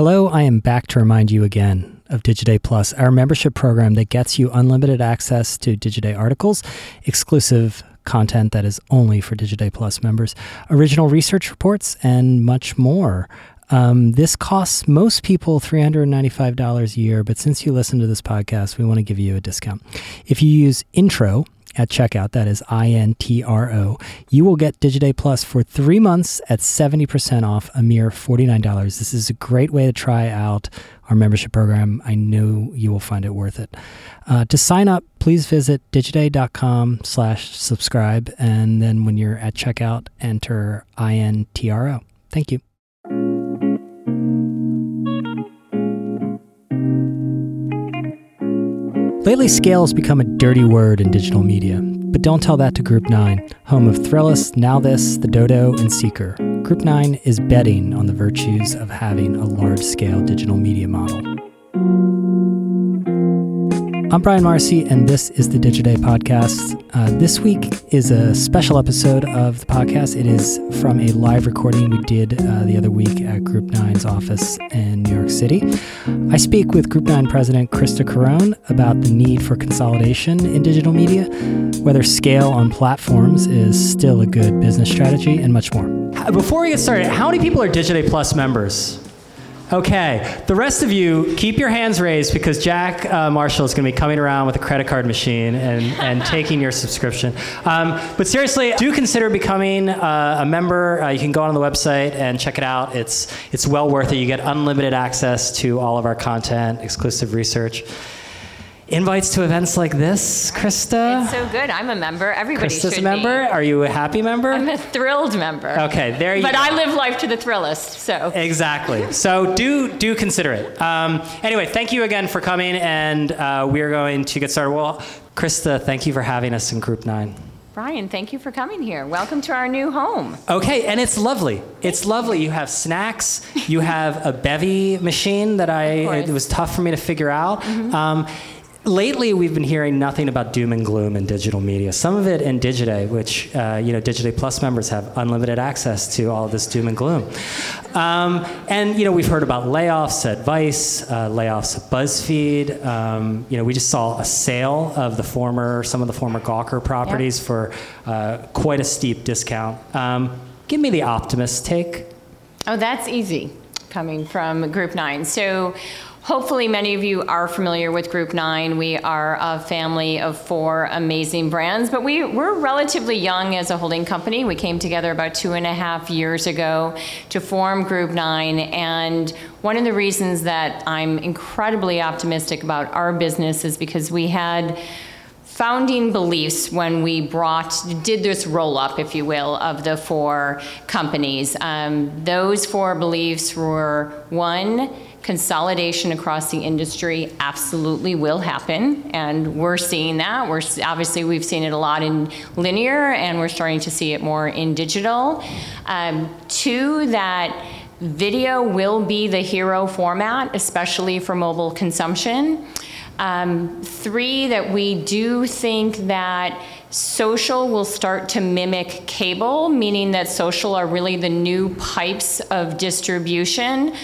Hello, I am back to remind you again of Digiday Plus, our membership program that gets you unlimited access to Digiday articles, exclusive content that is only for Digiday Plus members, original research reports, and much more. Um, this costs most people $395 a year, but since you listen to this podcast, we want to give you a discount. If you use intro at checkout, that is I N T R O, you will get Digiday Plus for three months at 70% off, a mere $49. This is a great way to try out our membership program. I know you will find it worth it. Uh, to sign up, please visit digiday.com slash subscribe. And then when you're at checkout, enter INTRO. Thank you. Lately, scale has become a dirty word in digital media, but don't tell that to Group 9, home of Thrillist, NowThis, The Dodo, and Seeker. Group 9 is betting on the virtues of having a large scale digital media model. I'm Brian Morrissey, and this is the Digiday podcast. Uh, this week is a special episode of the podcast. It is from a live recording we did uh, the other week at Group 9's office in New York City. I speak with Group 9 President Christa Carone about the need for consolidation in digital media, whether scale on platforms is still a good business strategy, and much more. Before we get started, how many people are Digiday Plus members? Okay, the rest of you, keep your hands raised because Jack uh, Marshall is going to be coming around with a credit card machine and, and taking your subscription. Um, but seriously, do consider becoming uh, a member. Uh, you can go on the website and check it out. It's, it's well worth it. You get unlimited access to all of our content, exclusive research invites to events like this, Christa? It's so good. I'm a member. Everybody Christa's a member. Be. Are you a happy member? I'm a thrilled member. Okay, there you go. but go. I live life to the thrillist, so. Exactly. So do do consider it. Um, anyway, thank you again for coming, and uh, we are going to get started. Well, Christa, thank you for having us in Group Nine. Brian, thank you for coming here. Welcome to our new home. Okay, and it's lovely. It's lovely. You have snacks. You have a Bevi machine that I it was tough for me to figure out. Mm-hmm. Um, lately we've been hearing nothing about doom and gloom in digital media. Some of it in Digiday, which uh, you know Digiday Plus members have unlimited access to all of this doom and gloom. Um, and you know we've heard about layoffs at Vice, uh, layoffs at BuzzFeed. Um, you know we just saw a sale of the former some of the former Gawker properties yep. for uh, quite a steep discount. Um, give me the optimist take. Oh, that's easy coming from Group Nine. So Hopefully, many of you are familiar with Group 9. We are a family of four amazing brands, but we, we're relatively young as a holding company. We came together about two and a half years ago to form Group 9. And one of the reasons that I'm incredibly optimistic about our business is because we had founding beliefs when we brought did this roll up if you will of the four companies um, those four beliefs were one consolidation across the industry absolutely will happen. And we're seeing that. We're obviously we've seen it a lot in linear and we're starting to see it more in digital. Um, two that video will be the hero format especially for mobile consumption. Um, three that we do think that social will start to mimic cable meaning that social are really the new pipes of distribution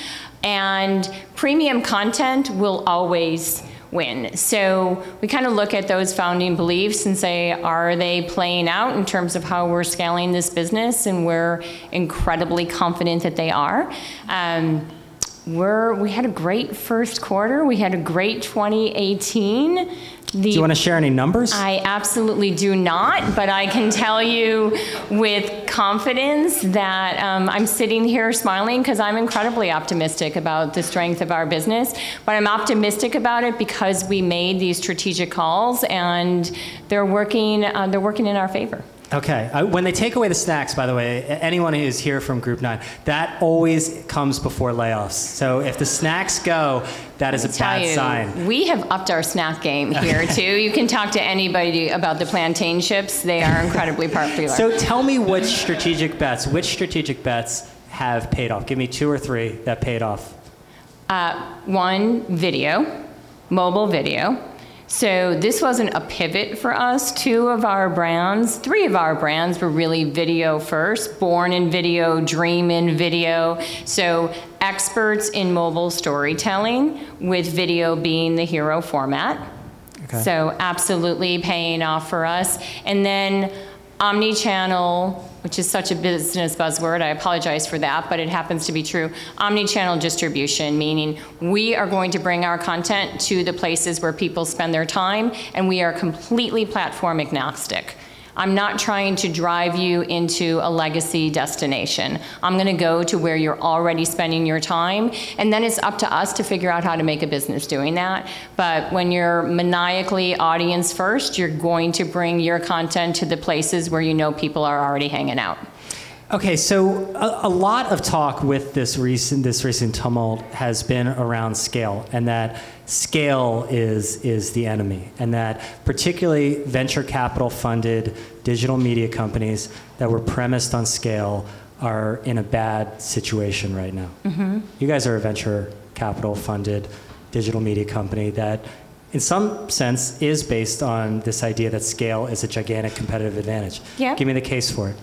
and premium content will always win. So we kind of look at those founding beliefs and say, are they playing out in terms of how we're scaling this business? And we're incredibly confident that they are. Um, we're, we had a great first quarter. We had a great 2018. The, do you want to share any numbers? I absolutely do not, but I can tell you with confidence that um, I'm sitting here smiling because I'm incredibly optimistic about the strength of our business. But I'm optimistic about it because we made these strategic calls and they're working. Uh, they're working in our favor. Okay. Uh, when they take away the snacks, by the way, anyone who's here from Group 9, that always comes before layoffs. So if the snacks go, that is a bad you, sign. We have upped our snack game here, too. You can talk to anybody about the plantain chips, they are incredibly popular. so tell me which strategic bets, which strategic bets have paid off? Give me two or three that paid off. Uh, one, video, mobile video. So this wasn't a pivot for us. Two of our brands, three of our brands were really video first, born in video, dream in video. So experts in mobile storytelling, with video being the hero format. Okay. So absolutely paying off for us. And then omni-channel, which is such a business buzzword, I apologize for that, but it happens to be true. Omni-channel distribution, meaning we are going to bring our content to the places where people spend their time, and we are completely platform agnostic. I'm not trying to drive you into a legacy destination. I'm going to go to where you're already spending your time, and then it's up to us to figure out how to make a business doing that. But when you're maniacally audience first, you're going to bring your content to the places where you know people are already hanging out. Okay, so a, a, lot of talk with this recent this recent tumult has been around scale, and that scale is is the enemy, and that particularly venture capital funded digital media companies that were premised on scale are in a bad situation right now. Mm-hmm. You guys are a venture capital funded digital media company that in some sense is based on this idea that scale is a gigantic competitive advantage. Yeah. Give me the case for it.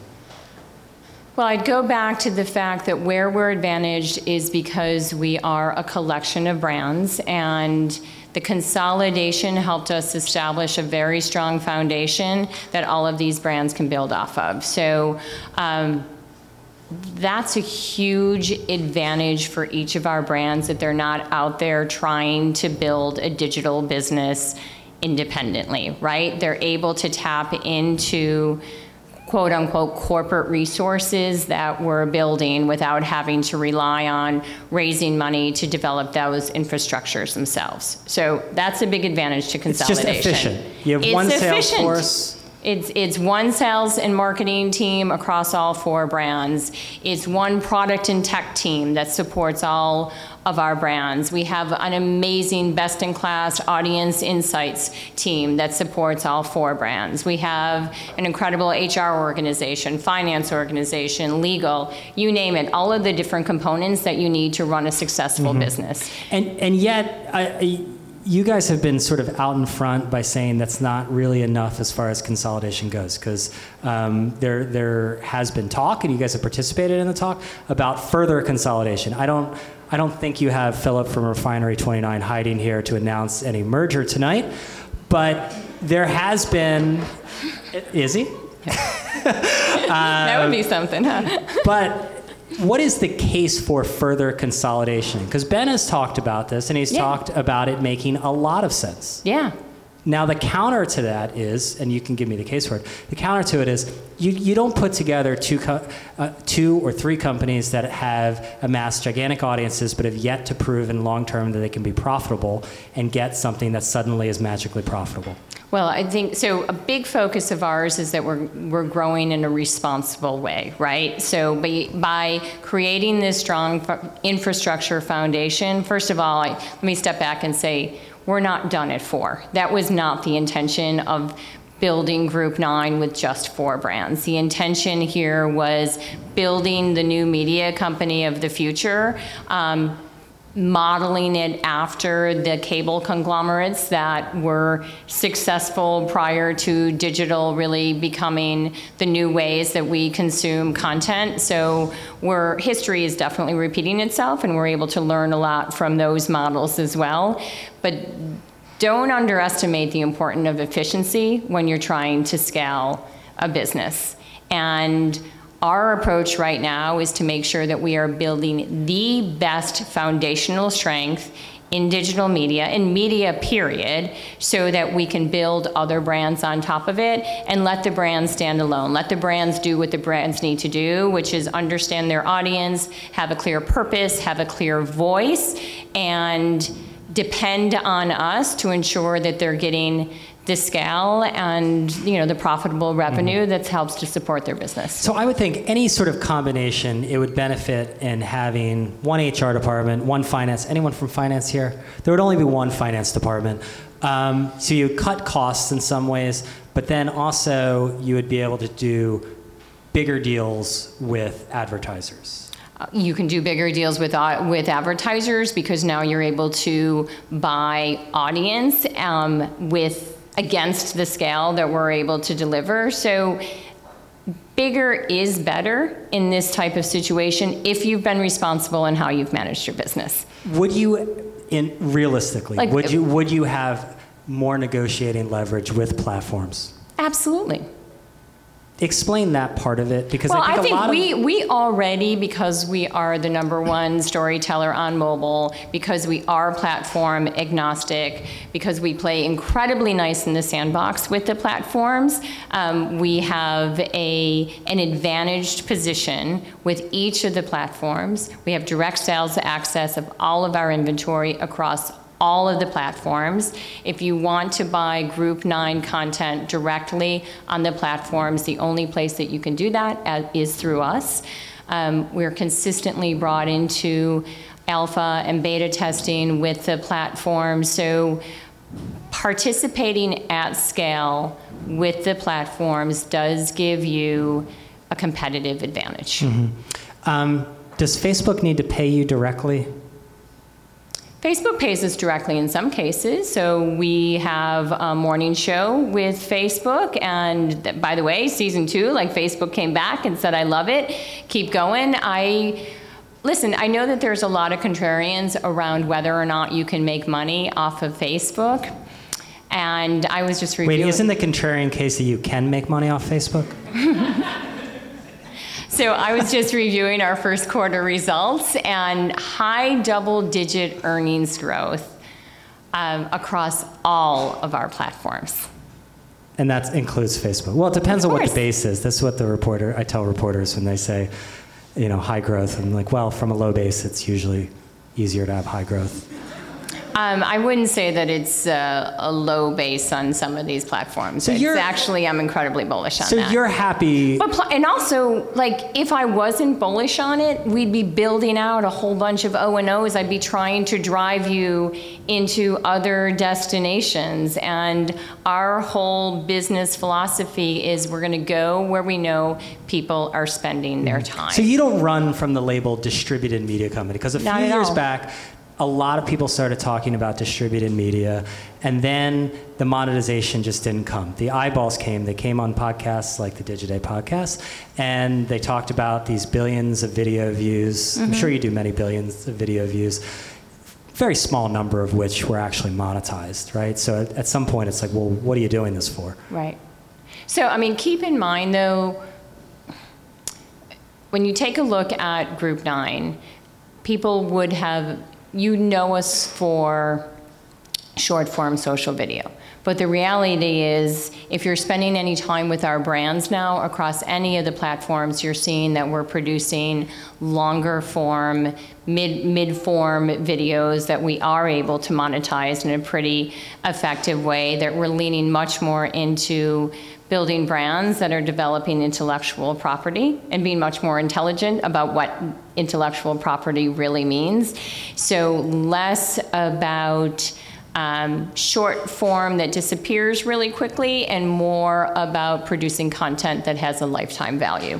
Well, I'd go back to the fact that where we're advantaged is because we are a collection of brands, and the consolidation helped us establish a very strong foundation that all of these brands can build off of. So, um, that's a huge advantage for each of our brands that they're not out there trying to build a digital business independently, right? They're able to tap into quote unquote corporate resources that we're building without having to rely on raising money to develop those infrastructures themselves. So that's a big advantage to consolidation. It's just efficient. You have it's one efficient. sales force. It's, it's one sales and marketing team across all four brands. It's one product and tech team that supports all of our brands. We have an amazing best in class audience insights team that supports all four brands. We have an incredible HR organization, finance organization, legal, you name it, all of the different components that you need to run a successful mm-hmm. business. And, and yet, I, I, you guys have been sort of out in front by saying that's not really enough as far as consolidation goes, because um, there there has been talk, and you guys have participated in the talk about further consolidation. I don't I don't think you have Philip from Refinery 29 hiding here to announce any merger tonight, but there has been. Is he? Uh, that would be something, huh? but what is the case for further consolidation? Because Ben has talked about this, and he's yeah. talked about it making a lot of sense. Yeah. Now, the counter to that is, and you can give me the case for it, the counter to it is you, you don't put together two, co- uh, two or three companies that have amassed gigantic audiences but have yet to prove in long term that they can be profitable and get something that suddenly is magically profitable. Well, I think so. A big focus of ours is that we're, we're growing in a responsible way, right? So, by, by creating this strong infrastructure foundation, first of all, I, let me step back and say, we're not done at four. That was not the intention of building Group 9 with just four brands. The intention here was building the new media company of the future. Um, modeling it after the cable conglomerates that were successful prior to digital really becoming the new ways that we consume content. So we're, history is definitely repeating itself and we're able to learn a lot from those models as well. But don't underestimate the importance of efficiency when you're trying to scale a business. And our approach right now is to make sure that we are building the best foundational strength in digital media, in media period, so that we can build other brands on top of it and let the brands stand alone. Let the brands do what the brands need to do, which is understand their audience, have a clear purpose, have a clear voice, and depend on us to ensure that they're getting the scale and you know the profitable revenue mm-hmm. that helps to support their business. So I would think any sort of combination it would benefit in having one HR department, one finance. Anyone from finance here? There would only be one finance department. Um, so you cut costs in some ways, but then also you would be able to do bigger deals with advertisers you can do bigger deals with uh, with advertisers because now you're able to buy audience um, with against the scale that we're able to deliver. So bigger is better in this type of situation if you've been responsible in how you've managed your business. Would you, in realistically, Like- would uh, you would you have more negotiating leverage with platforms? Absolutely. Explain that part of it because Well, I think, I think a lot we, of we already, because we are the number one storyteller on mobile, because we are platform agnostic, because we play incredibly nice in the sandbox with the platforms, um, we have a, an advantaged position with each of the platforms. We have direct sales access of all of our inventory across all of the platforms. If you want to buy Group 9 content directly on the platforms, the only place that you can do that uh, through us. Um, We're consistently brought into alpha and beta testing with the platforms, so participating at scale with the platforms does give you a competitive advantage. um, does Facebook need to pay you directly? Facebook pays us directly in some cases. So we have a morning show with Facebook. And th- by the way, season two, like Facebook came back and said, I love it. Keep going. I. Listen, I know that there's a lot of contrarians around whether or not you can make money off of Facebook. And I was just Wait, reviewing. isn't the contrarian case that you can make money off Facebook? So I was just reviewing our first quarter results and high double-digit earnings growth um, across all of our platforms. And that includes Facebook. Well, it depends on what the base is. That's what the reporter I tell reporters when they say, you know, high growth. I'm like, well, from a low base, it's usually easier to have high growth. Um, I wouldn't say that it's uh, a low base on some of these platforms. So it's you're- actually, I'm incredibly bullish on it. So that. you're happy. But pl- and also, like, if I wasn't bullish on it, we'd be building out a whole bunch of O and O's. I'd be trying to drive you into other destinations. And our whole business philosophy is we're going to go where we know people are spending their time. So you don't run from the label distributed media company because a few Not at years all. back, a lot of people started talking about distributed media, and then the monetization just didn't come. The eyeballs came. They came on podcasts like the Digiday podcast, and they talked about these billions of video views. I'm mm-hmm. sure you do many billions of video views. Very small number of which were actually monetized, right? So at, at some point, it's like, well, what are you doing this for? Right. So, I mean, keep in mind though, when you take a look at Group 9, people would have, you know us for short form social video. But the reality is, if you're spending any time with our brands now across any of the platforms, you're seeing that we're producing longer form, mid mid form videos that we are able to monetize in a pretty effective way. That we're leaning much more into building brands that are developing intellectual property and being much more intelligent about what intellectual property really means. So less about um, short form that disappears really quickly and more about producing content that has a lifetime value.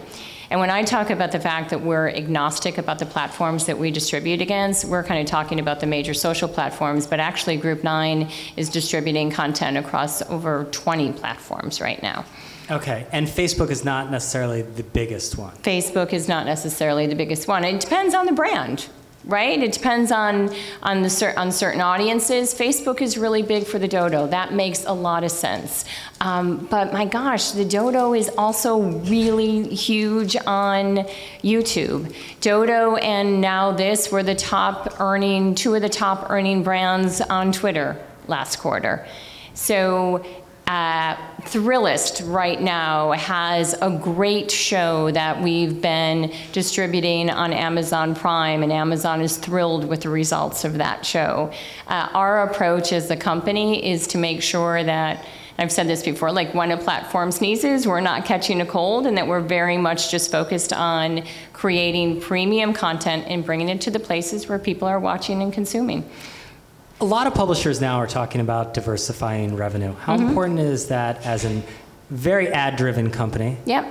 And when I talk about the fact that we're agnostic about the platforms that we distribute against, we're kind of talking about the major social platforms, but actually Group 9 is distributing content across over 20 platforms right now. Okay, and Facebook is not necessarily the biggest one. Facebook is not necessarily the biggest one. It depends on the brand, right? It depends on on the cer- on certain audiences. Facebook is really big for the dodo. That makes a lot of sense. Um, but my gosh, the dodo is also really huge on YouTube. Dodo and now this were the top earning two of the top earning brands on Twitter last quarter. So uh, Thrillist right now has a great show that we've been distributing on Amazon Prime, and Amazon is thrilled with the results of that show. Uh, our approach as a company is to make sure that. I've said this before, like when a platform sneezes, we're not catching a cold, and that we're very much just focused on creating premium content and bringing it to the places where people are watching and consuming. A lot of publishers now are talking about diversifying revenue. How Mm-hmm. important is that as a very ad driven company? Yep.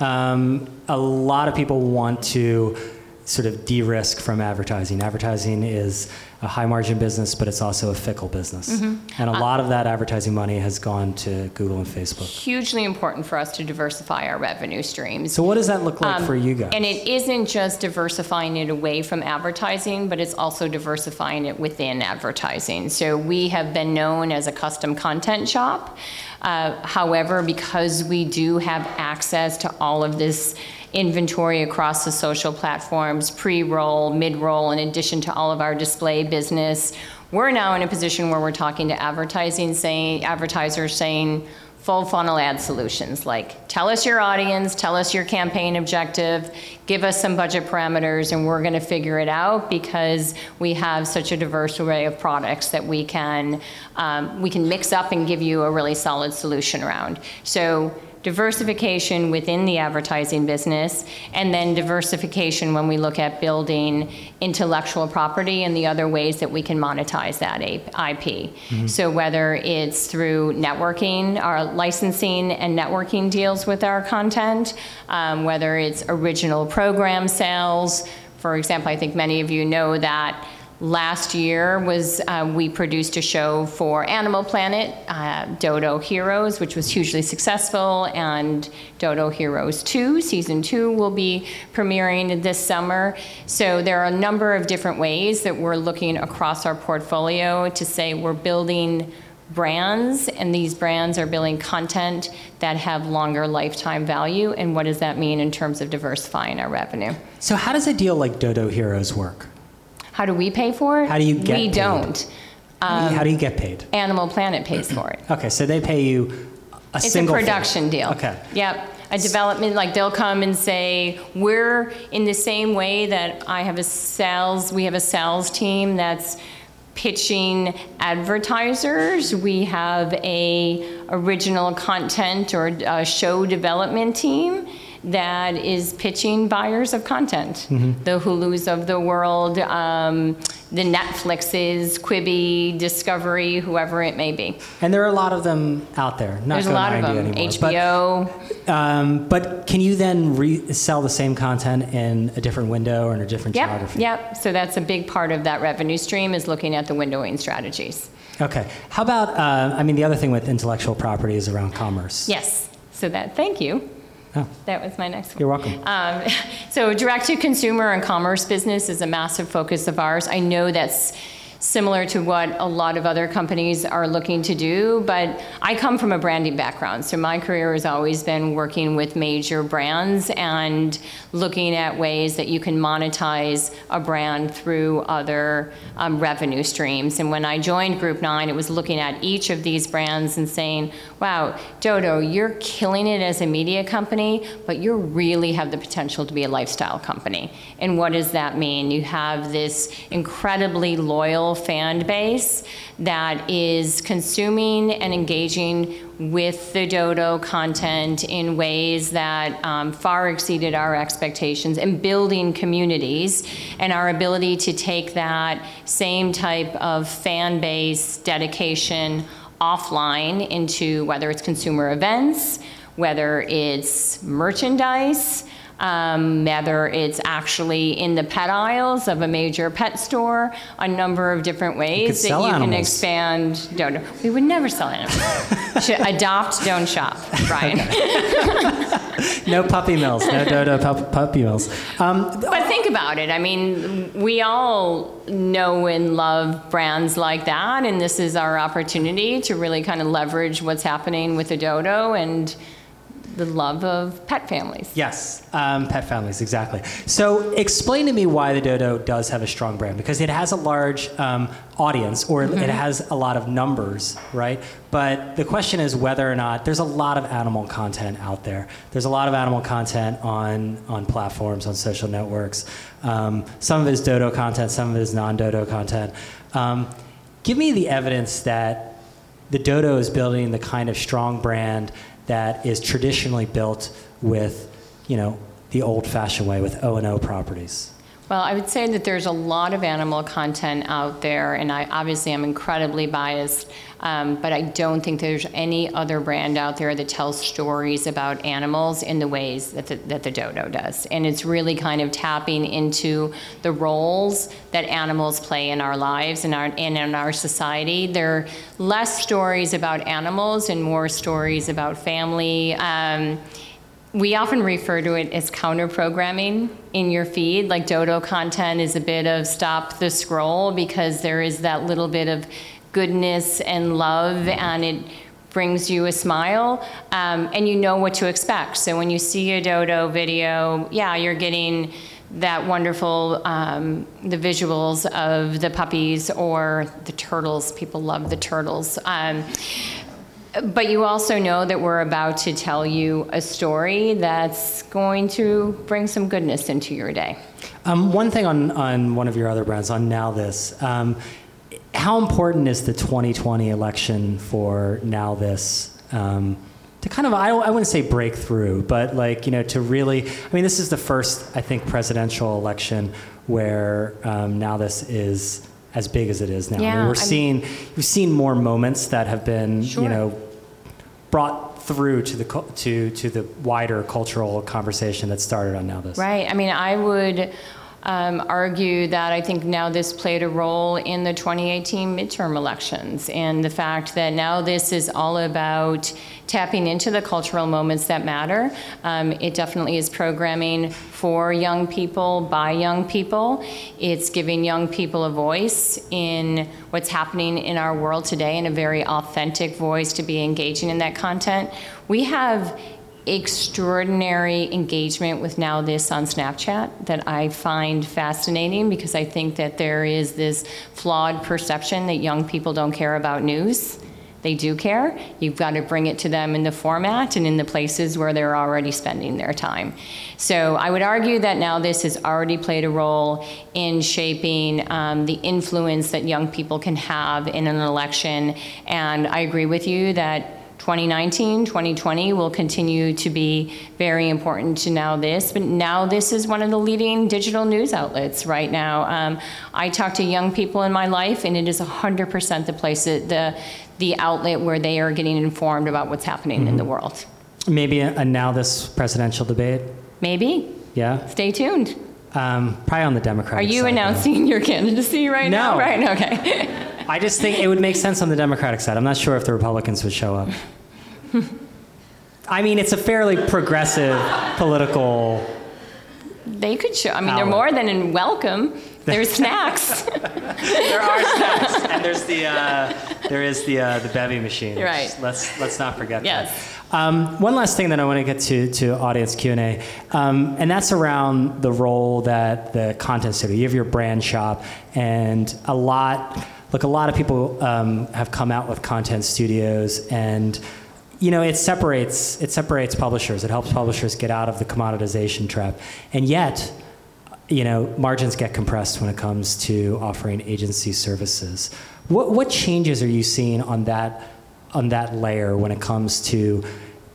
Um, a lot of people want to sort of de-risk from advertising. Advertising is a high margin business, but it's also a fickle business. Mm-hmm. And Uh, a lot of that advertising money has gone to Google and Facebook. Hugely important for us to diversify our revenue streams. So what does that look like Um, for you guys? And it isn't just diversifying it away from advertising, but it's also diversifying it within advertising. So we have been known as a custom content shop. Uh, however, because we do have access to all of this inventory across the social platforms, pre-roll, mid-roll, in addition to all of our display business, we're now in a position where we're talking to advertising, saying, advertisers saying, full funnel ad solutions like tell us your audience, tell us your campaign objective, give us some budget parameters, and we're going to figure it out because we have such a diverse array of products that we can um, we can mix up and give you a really solid solution around. So diversification within the advertising business, and then diversification when we look at building intellectual property and the other ways that we can monetize that IP. So whether it's through networking, our licensing and networking deals with our content, um, whether it's original program sales. For example, I think many of you know that Last year was, uh, we produced a show for Animal Planet, uh, Dodo Heroes, which was hugely successful, and Dodo Heroes 2, season 2, will be premiering this summer. So there are a number of different ways that we're looking across our portfolio to say we're building brands, and these brands are building content that have longer lifetime value, and what does that mean in terms of diversifying our revenue? so how does a deal like Dodo Heroes work? How do we pay for it? How do you get We paid? don't. Um, how do you get paid? Animal Planet pays for it. Okay, so they pay you a It's a production deal. Okay. Yep. A development, like they'll come and say, we're in the same way that I have a sales, we have a sales team that's pitching advertisers. We have a original content or a show development team that is pitching buyers of content. Mm-hmm. The Hulus of the world, um, the Netflixes, Quibi, Discovery, whoever it may be. And there are a lot of them out there. Not There's a lot of them. anymore, HBO. But, um, but can you then re- sell the same content in a different window or in a different Yep, geography? yep. So that's a big part of that revenue stream is looking at the windowing strategies. Okay. How about, uh, I mean, the other thing with intellectual property is around commerce. Yes. So that, thank you. Oh, That was my next one. you're welcome. Um, so direct to consumer and commerce business is a massive focus of ours. I know that's similar to what a lot of other companies are looking to do, but I come from a branding background. So my career has always been working with major brands and looking at ways that you can monetize a brand through other um, revenue streams. And when I joined Group 9, it was looking at each of these brands and saying, wow, Dodo, you're killing it as a media company, but you really have the potential to be a lifestyle company. And what does that mean? You have this incredibly loyal fan base that is consuming and engaging with the Dodo content in ways that um, far exceeded our expectations and building communities. And our ability to take that same type of fan base dedication offline into whether it's consumer events, whether it's merchandise, um, whether it's actually in the pet aisles of a major pet store, a number of different ways that you can animals. expand Dodo. We would never sell animals. Adopt, don't shop, Brian. no puppy mills. No Dodo pup- puppy mills. Um, But think about it. I mean, we all know and love brands like that, and this is our opportunity to really kind of leverage what's happening with the dodo and the love of pet families. Yes, um, pet families, exactly. So explain to me why the dodo does have a strong brand because it has a large um, audience or it has a lot of numbers, right? But the question is whether or not there's a lot of animal content out there. There's a lot of animal content on on platforms, on social networks. Um, some of it is dodo content, some of it is non-dodo content. Um, give me the evidence that the dodo is building the kind of strong brand that is traditionally built with, you know, the old-fashioned way with O and O properties. Well, I would say that there's a lot of animal content out there, and I obviously am incredibly biased, um, but I don't think there's any other brand out there that tells stories about animals in the ways that the, that the dodo does. And it's really kind of tapping into the roles that animals play in our lives and, our, and in our society. There are less stories about animals and more stories about family. Um, we often refer to it as counter programming in your feed. Like dodo content is a bit of stop the scroll because there is that little bit of goodness and love and it brings you a smile um, and you know what to expect. So when you see a dodo video, yeah, you're getting that wonderful um, the visuals of the puppies or the turtles. People love the turtles. Um, but you also know that we're about to tell you a story that's going to bring some goodness into your day. Um, one thing on, on one of your other brands, on Now This, um, how important is the 2020 election for Now This? Um, to kind of, I, I wouldn't say breakthrough, but like, you know, to really, I mean, this is the first, I think, presidential election where um, Now This is as big as it is now. Yeah, I mean, we're I'm- seeing we've seen more moments that have been Sure. you know brought through to the to to the wider cultural conversation that started on now this. Right. I mean, I would um, argue that I think now this played a role in the 2018 midterm elections, and the fact that now this is all about tapping into the cultural moments that matter. Um, it definitely is programming for young people by young people. It's giving young people a voice in what's happening in our world today, and a very authentic voice to be engaging in that content. We have extraordinary engagement with now this on Snapchat that I find fascinating because I think that there is this flawed perception that young people don't care about news. They do care. You've got to bring it to them in the format and in the places where they're already spending their time. So I would argue that now this has already played a role in shaping um, the influence that young people can have in an election. And I agree with you that 2019, 2020 will continue to be very important to Now This, but Now This is one of the leading digital news outlets right now. Um, I talk to young people in my life, and it is 100% the place, that, the, the outlet where they are getting informed about what's happening in the world. Maybe a, a now this presidential debate. Maybe. Yeah. Stay tuned. Um, probably on the Democratic Are you side, though. announcing your candidacy right now? No. Right, okay. I just think it would make sense on the Democratic side. I'm not sure if the Republicans would show up. I mean, it's a fairly progressive political. They could show, I mean, they're more than in welcome. There's snacks. There are snacks, and there's the uh, there is the uh, the Bevi machine. Right. Let's let's not forget Yes. that. Um, one last thing that I want to get to to audience Q and A, um, and that's around the role that the content studio. You have your brand shop, and a lot. Look, a lot of people um, have come out with content studios, and you know it separates it separates publishers. It helps publishers get out of the commoditization trap, and yet you know, margins get compressed when it comes to offering agency services. What, what changes are you seeing on that, on that layer when it comes to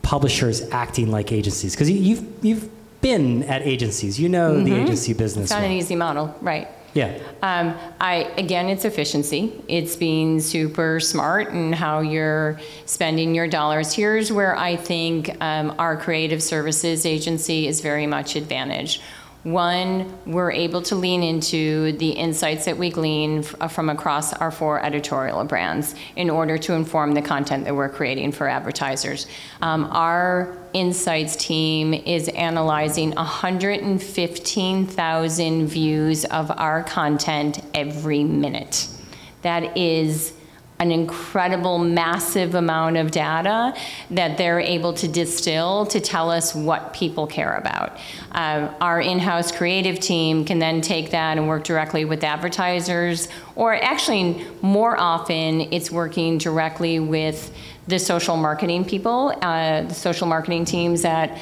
publishers acting like agencies? Because you've, you've been at agencies, you know the agency business. It's not an easy model, right. Yeah. Um, I, again, it's efficiency. It's being super smart in how you're spending your dollars. Here's where I think um, our creative services agency is very much advantaged. One, we're able to lean into the insights that we glean f- uh, from across our four editorial brands in order to inform the content that we're creating for advertisers. Um, our insights team is analyzing 115,000 views of our content every minute. That is an incredible, massive amount of data that they're able to distill to tell us what people care about. Uh, our in house creative team can then take that and work directly with advertisers, or actually, more often, it's working directly with the social marketing people, uh, the social marketing teams at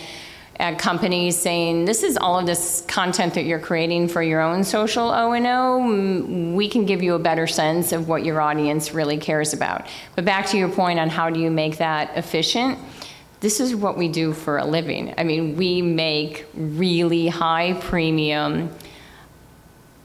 at companies saying this is all of this content that you're creating for your own social O&O mm, we can give you a better sense of what your audience really cares about. But back to your point on how do you make that efficient this is what we do for a living. I mean we make really high premium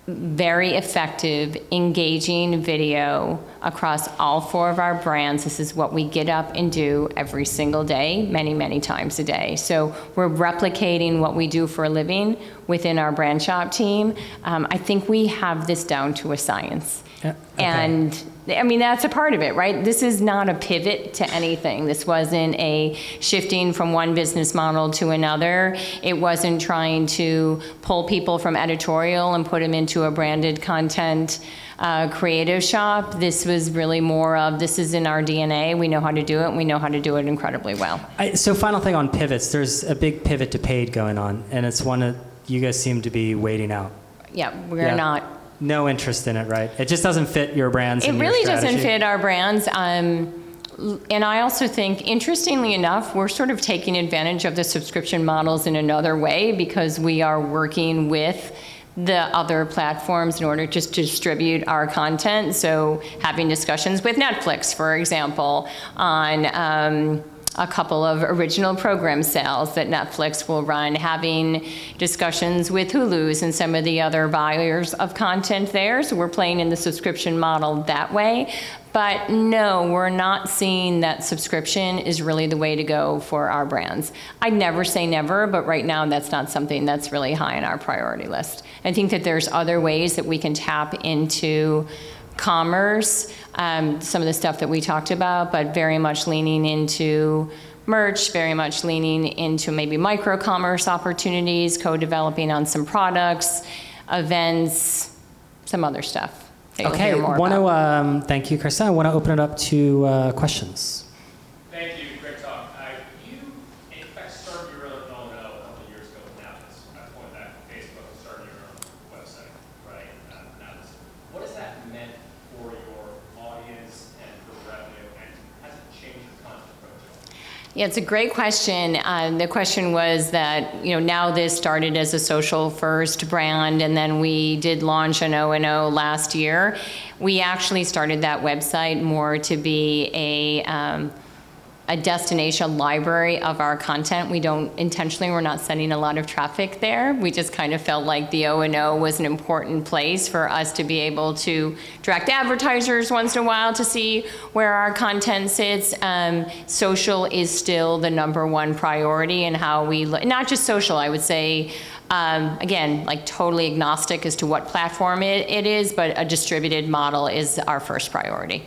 very effective, engaging video across all four of our brands. This is what we get up and do every single day, many, many times a day. So we're replicating what we do for a living within our brand shop team. Um, I think we have this down to a science. Yeah, okay. And I mean, that's a part of it, right? This is not a pivot to anything. This wasn't a shifting from one business model to another. It wasn't trying to pull people from editorial and put them into a branded content uh, creative shop. This was really more of this is in our DNA. We know how to do it, and we know how to do it incredibly well. I, so, final thing on pivots. There's a big pivot to paid going on, and it's one that you guys seem to be waiting out. Yeah, we're Yeah. not No interest in it, right? It just doesn't fit your brands. It really doesn't fit our brands. Um, and I also think, interestingly enough, we're sort of taking advantage of the subscription models in another way because we are working with the other platforms in order to distribute our content. So having discussions with Netflix, for example, on. Um, a couple of original program sales that Netflix will run, having discussions with Hulu's and some of the other buyers of content there. So we're playing in the subscription model that way. But no, we're not seeing that subscription is really the way to go for our brands. I'd never say never, but right now that's not something that's really high on our priority list. I think that there's other ways that we can tap into commerce, um, some of the stuff that we talked about, but very much leaning into merch, very much leaning into maybe micro commerce opportunities, co developing on some products, events, some other stuff. Okay, want to um, thank you, Kristen. I want to open it up to uh, questions. Thank you, great talk. Uh, you, in fact, started your own O&O a couple of years ago with NowThis. I pointed that to Facebook and started your own website, right? Uh, NowThis. What has that meant for your audience and for revenue, and has it changed your content approach? Yeah, it's a great question. Um, the question was that you know now this started as a social first brand, and then we did launch an O and O last year. We actually started that website more to be a um, a destination library of our content. We don't intentionally, we're not sending a lot of traffic there. We just kind of felt like the O and O was an important place for us to be able to direct advertisers once in a while to see where our content sits. Um, social is still the number one priority and how we look, not just social, I would say. Um, again, like totally agnostic as to what platform it, it is, but a distributed model is our first priority.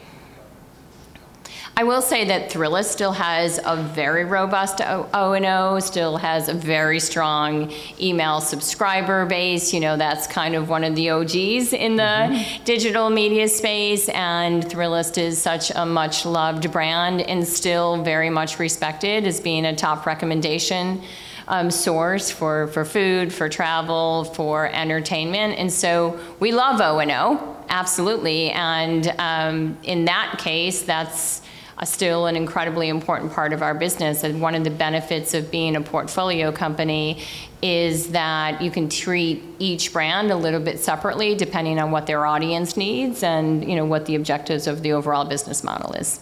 I will say that Thrillist still has a very robust O O and O, still has a very strong email subscriber base. You know, that's kind of one of the OGs in the digital media space, and Thrillist is such a much loved brand and still very much respected as being a top recommendation um, source for, for food, for travel, for entertainment. And so we love O&O, absolutely. And um, in that case, that's a still an incredibly important part of our business. And one of the benefits of being a portfolio company is that you can treat each brand a little bit separately depending on what their audience needs and you know what the objectives of the overall business model is.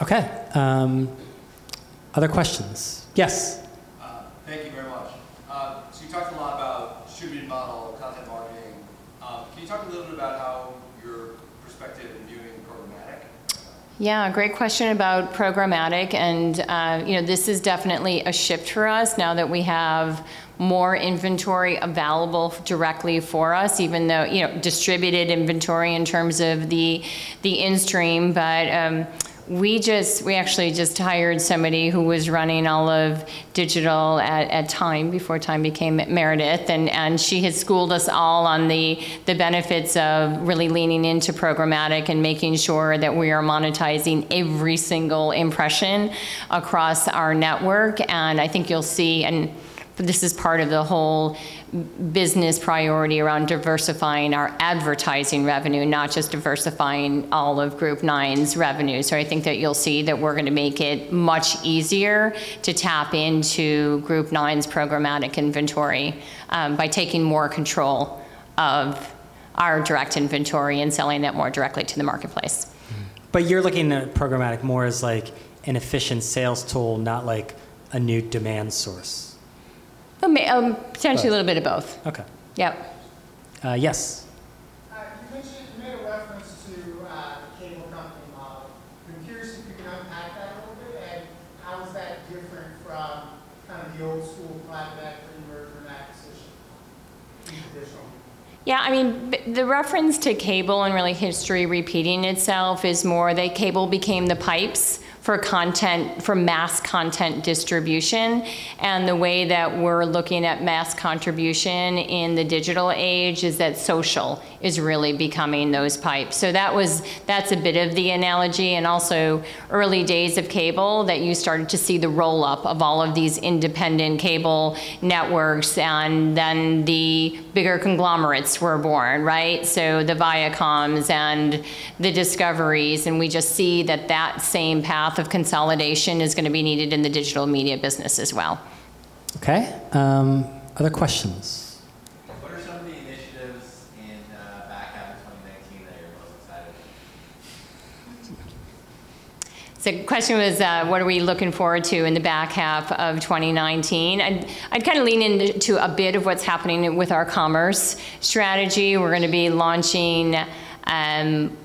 Okay. Um, other questions? Yes. Uh, Thank you very much. Uh, So you talked a lot about distributed model, content marketing. Um, Can you talk a little bit about how your perspective in viewing programmatic? Yeah, great question about programmatic. And, uh, you know, this is definitely a shift for us now that we have more inventory available directly for us, even though, you know, distributed inventory in terms of the, the in-stream. But um, we just, we actually just hired somebody who was running all of digital at, at Time, before Time became Meredith, and, and she has schooled us all on the, the benefits of really leaning into programmatic and making sure that we are monetizing every single impression across our network. And I think you'll see, and this is part of the whole business priority around diversifying our advertising revenue, not just diversifying all of Group Nine's revenue. So I think that you'll see that we're going to make it much easier to tap into Group Nine's programmatic inventory um, by taking more control of our direct inventory and selling it more directly to the marketplace. But you're looking at programmatic more as like an efficient sales tool, not like a new demand source. Oh, um, Potentially a little bit of both. Okay. Yep. Uh, Yes. Uh, you mentioned, you made a reference to uh, cable company model. I'm curious if you can unpack that a little bit, and how is that different from kind of the old school merger and acquisition? Yeah, I mean, the reference to cable and really history repeating itself is more that cable became the pipes for content, for mass content distribution. And the way that we're looking at mass contribution in the digital age is that social is really becoming those pipes. So that was, that's a bit of the analogy. And also early days of cable that you started to see the roll up of all of these independent cable networks and then the bigger conglomerates were born, right? So the Viacoms and the Discoveries, and we just see that that same path of consolidation is going to be needed in the digital media business as well. Okay. Um, other questions? What are some of the initiatives in uh, back half of 2019 that you're most excited about? So the question was, uh, what are we looking forward to in the back half of 2019? I'd, I'd kind of lean into a bit of what's happening with our commerce strategy. We're going to be launching um,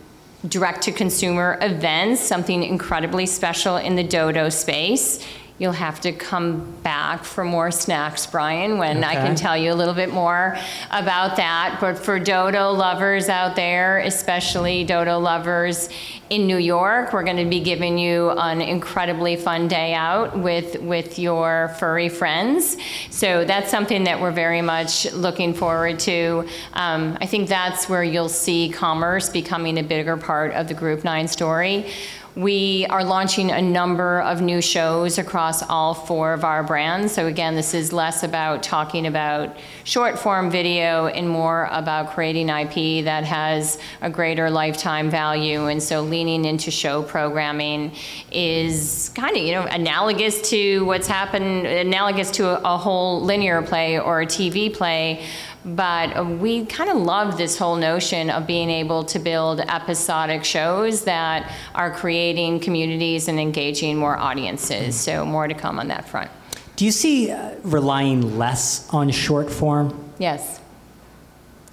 direct-to-consumer events, something incredibly special in the Dodo space. You'll have to come back for more snacks, Brian, when I can Okay. tell you a little bit more about that. But for Dodo lovers out there, especially Dodo lovers in New York, we're going to be giving you an incredibly fun day out with, with your furry friends. So that's something that we're very much looking forward to. Um, I think that's where you'll see commerce becoming a bigger part of the Group 9 story. We are launching a number of new shows across all four of our brands. So again, this is less about talking about short form video and more about creating IP that has a greater lifetime value. And so leaning into show programming is kind of, you know, analogous to what's happened, analogous to a, a whole linear play or a TV play. But we kind of love this whole notion of being able to build episodic shows that are creating communities and engaging more audiences. So, more to come on that front. Do you see uh, relying less on short form? Yes.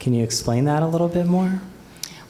Can you explain that a little bit more?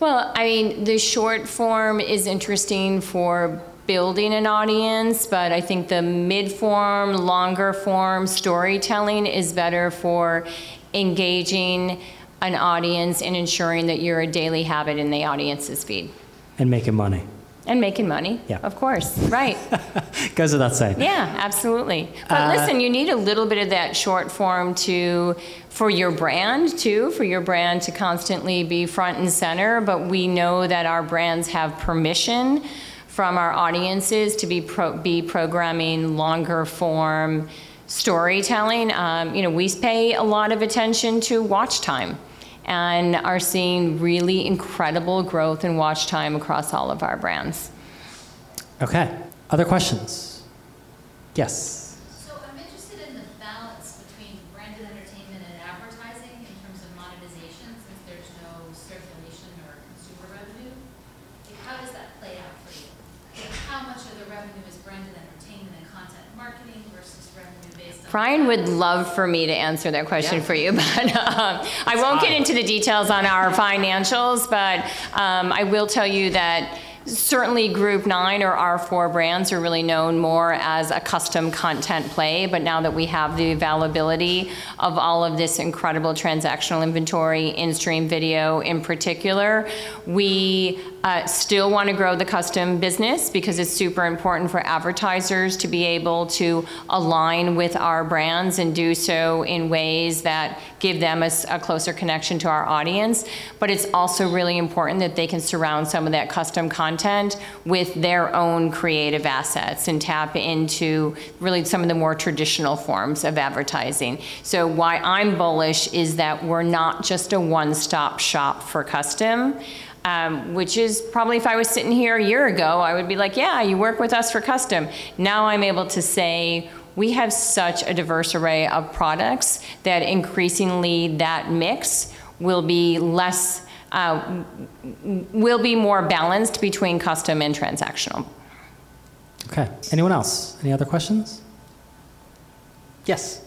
Well, I mean, the short form is interesting for building an audience, but I think the mid form, longer form storytelling is better for engaging an audience and ensuring that you're a daily habit in the audience's feed. And making money. And making money, Yeah. of course, right. Goes without saying. Yeah, absolutely. But Uh, listen, you need a little bit of that short form to for your brand too, for your brand to constantly be front and center. But we know that our brands have permission from our audiences to be pro, be programming longer form storytelling. Um, you know, we pay a lot of attention to watch time. And are seeing really incredible growth in watch time across all of our brands. Okay. Other questions? Yes. So I'm interested in the balance between branded entertainment and advertising in terms of monetization, since there's no circulation or consumer revenue. Like, How does that play out for you? Like, How much of the revenue is branded entertainment and content marketing versus revenue based on? Brian would love for me to answer that question for you, but um, I won't get into the details on our financials, but um, I will tell you that certainly Group 9 or our four brands are really known more as a custom content play, but now that we have the availability of all of this incredible transactional inventory, in-stream video in particular, we uh, still want to grow the custom business because it's super important for advertisers to be able to align with our brands and do so in ways that give them a closer connection to our audience. But it's also really important that they can surround some of that custom content with their own creative assets and tap into really some of the more traditional forms of advertising. So why I'm bullish is that we're not just a one-stop shop for custom um, which is probably if I was sitting here a year ago, I would be like, yeah, you work with us for custom. Now I'm able to say, we have such a diverse array of products that increasingly that mix will be less, uh, will be more balanced between custom and transactional. Okay. Anyone else? Any other questions? Yes.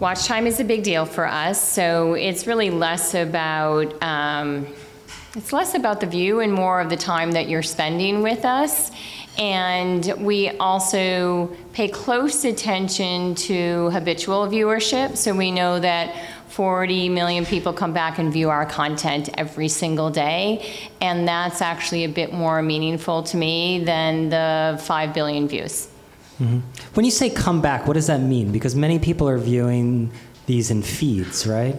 Watch time is a big deal for us, so it's really less about um, it's less about the view and more of the time that you're spending with us. And we also pay close attention to habitual viewership. So we know that 40 million people come back and view our content every single day. And that's actually a bit more meaningful to me than the 5 billion views. When you say come back, what does that mean? Because many people are viewing these in feeds, right?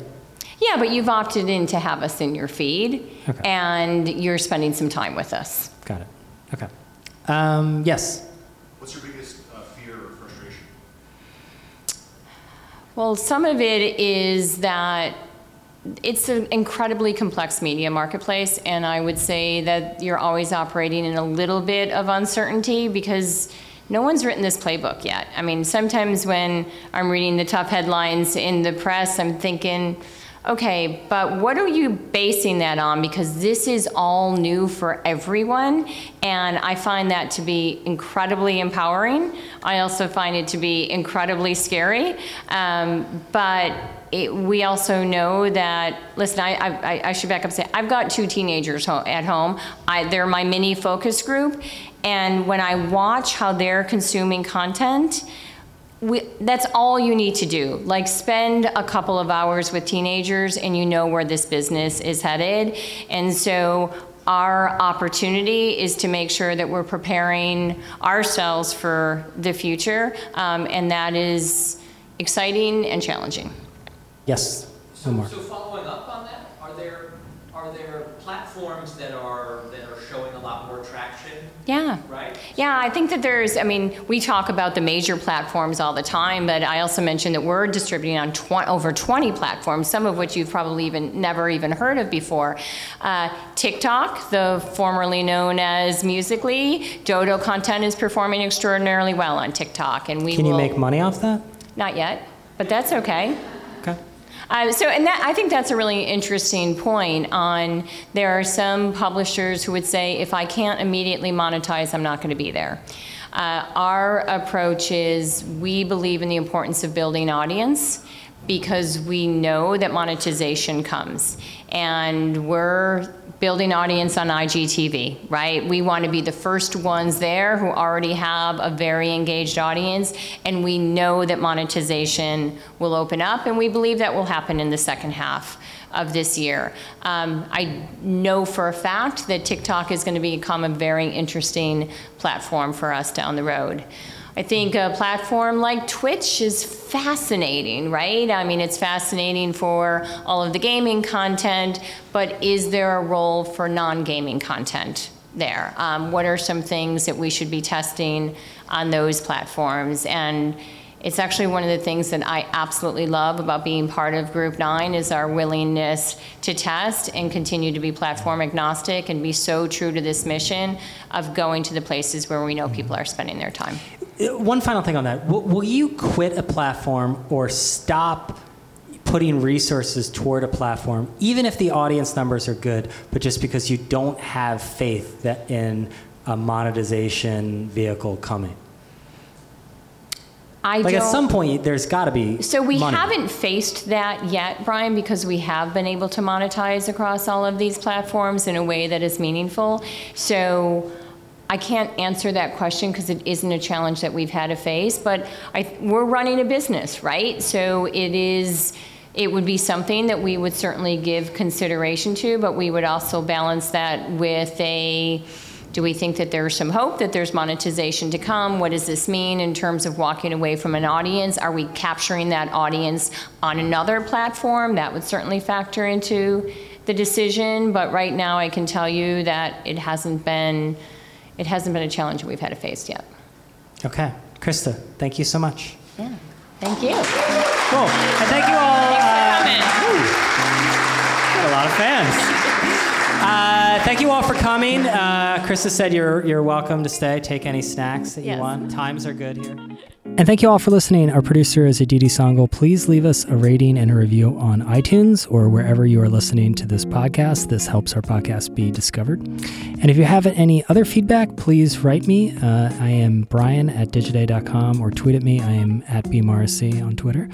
Yeah, but you've opted in to have us in your feed, Okay. and you're spending some time with us. Got it. Okay. Um, yes. What's your biggest uh, fear or frustration? Well, some of it is that it's an incredibly complex media marketplace, and I would say that you're always operating in a little bit of uncertainty because no one's written this playbook yet. I mean, sometimes when I'm reading the tough headlines in the press, I'm thinking, okay, but what are you basing that on? Because this is all new for everyone, and I find that to be incredibly empowering. I also find it to be incredibly scary, um, but it, we also know that. Listen, I, I, I should back up and say I've got two teenagers ho- at home. I, they're my mini focus group, and when I watch how they're consuming content we, that's all you need to do. Like spend a couple of hours with teenagers and you know where this business is headed. And so our opportunity is to make sure that we're preparing ourselves for the future. Um, and that is exciting and challenging. Yes. So, One so following up on that, are there, are there platforms that are, that are showing a lot more traction, Yeah. right? Yeah, I think that there's, I mean, we talk about the major platforms all the time, but I also mentioned that we're distributing on tw- over 20 platforms, some of which you've probably even never even heard of before. Uh, TikTok, the formerly known as Musical.ly, Dodo content is performing extraordinarily well on TikTok, and we Can you will- make money off that? Not yet, but that's okay. Uh, so, and that I think that's a really interesting point. On there are some publishers who would say, if I can't immediately monetize, I'm not going to be there. Uh, our approach is we believe in the importance of building audience because we know that monetization comes, and we're building audience on IGTV, right? We want to be the first ones there who already have a very engaged audience, and we know that monetization will open up, and we believe that will happen in the second half of this year. Um, I know for a fact that TikTok is going to become a very interesting platform for us down the road. I think a platform like Twitch is fascinating, right? I mean, it's fascinating for all of the gaming content, but is there a role for non gaming content there? Um, what are some things that we should be testing on those platforms? And it's actually one of the things that I absolutely love about being part of Group 9 is our willingness to test and continue to be platform agnostic and be so true to this mission of going to the places where we know people are spending their time. One final thing on that. Will, will you quit a platform or stop putting resources toward a platform, even if the audience numbers are good, but just because you don't have faith that in a monetization vehicle coming? I Like at some point, there's got to be So we money. haven't faced that yet, Brian, because we have been able to monetize across all of these platforms in a way that is meaningful. So I can't answer that question because it isn't a challenge that we've had to face. But I, we're running a business, right? So it is. It would be something that we would certainly give consideration to, but we would also balance that with a do we think that there's some hope that there's monetization to come? What does this mean in terms of walking away from an audience? Are we capturing that audience on another platform? That would certainly factor into the decision, but right now I can tell you that it hasn't been it hasn't been a challenge we've had to face yet. Okay. Christa, thank you so much. Yeah. Thank you. Cool. And thank you all. Uh, for coming. A lot of fans. Uh, thank you all for coming. Uh, Christa said you're you're welcome to stay. Take any snacks that you Yes. want. Times are good here. And thank you all for listening. Our producer is Aditi Sangal. Please leave us a rating and a review on iTunes or wherever you are listening to this podcast. This helps our podcast be discovered. And if you have any other feedback, please write me. Uh, I am Brian at digiday.com or tweet at me. I am at bmorrissey on Twitter.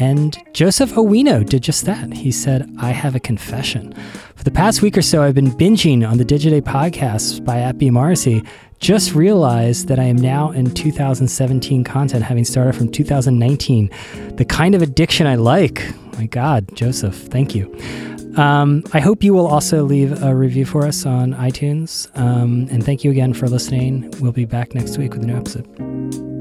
And Joseph Owino did just that. He said, I have a confession. For the past week or so, I've been binging on the Digiday podcasts by at bmorrissey just realized that I am now in 2017 content, having started from 2019. The kind of addiction I like. My God, Joseph, thank you. Um, I hope you will also leave a review for us on iTunes. Um, and thank you again for listening. We'll be back next week with a new episode.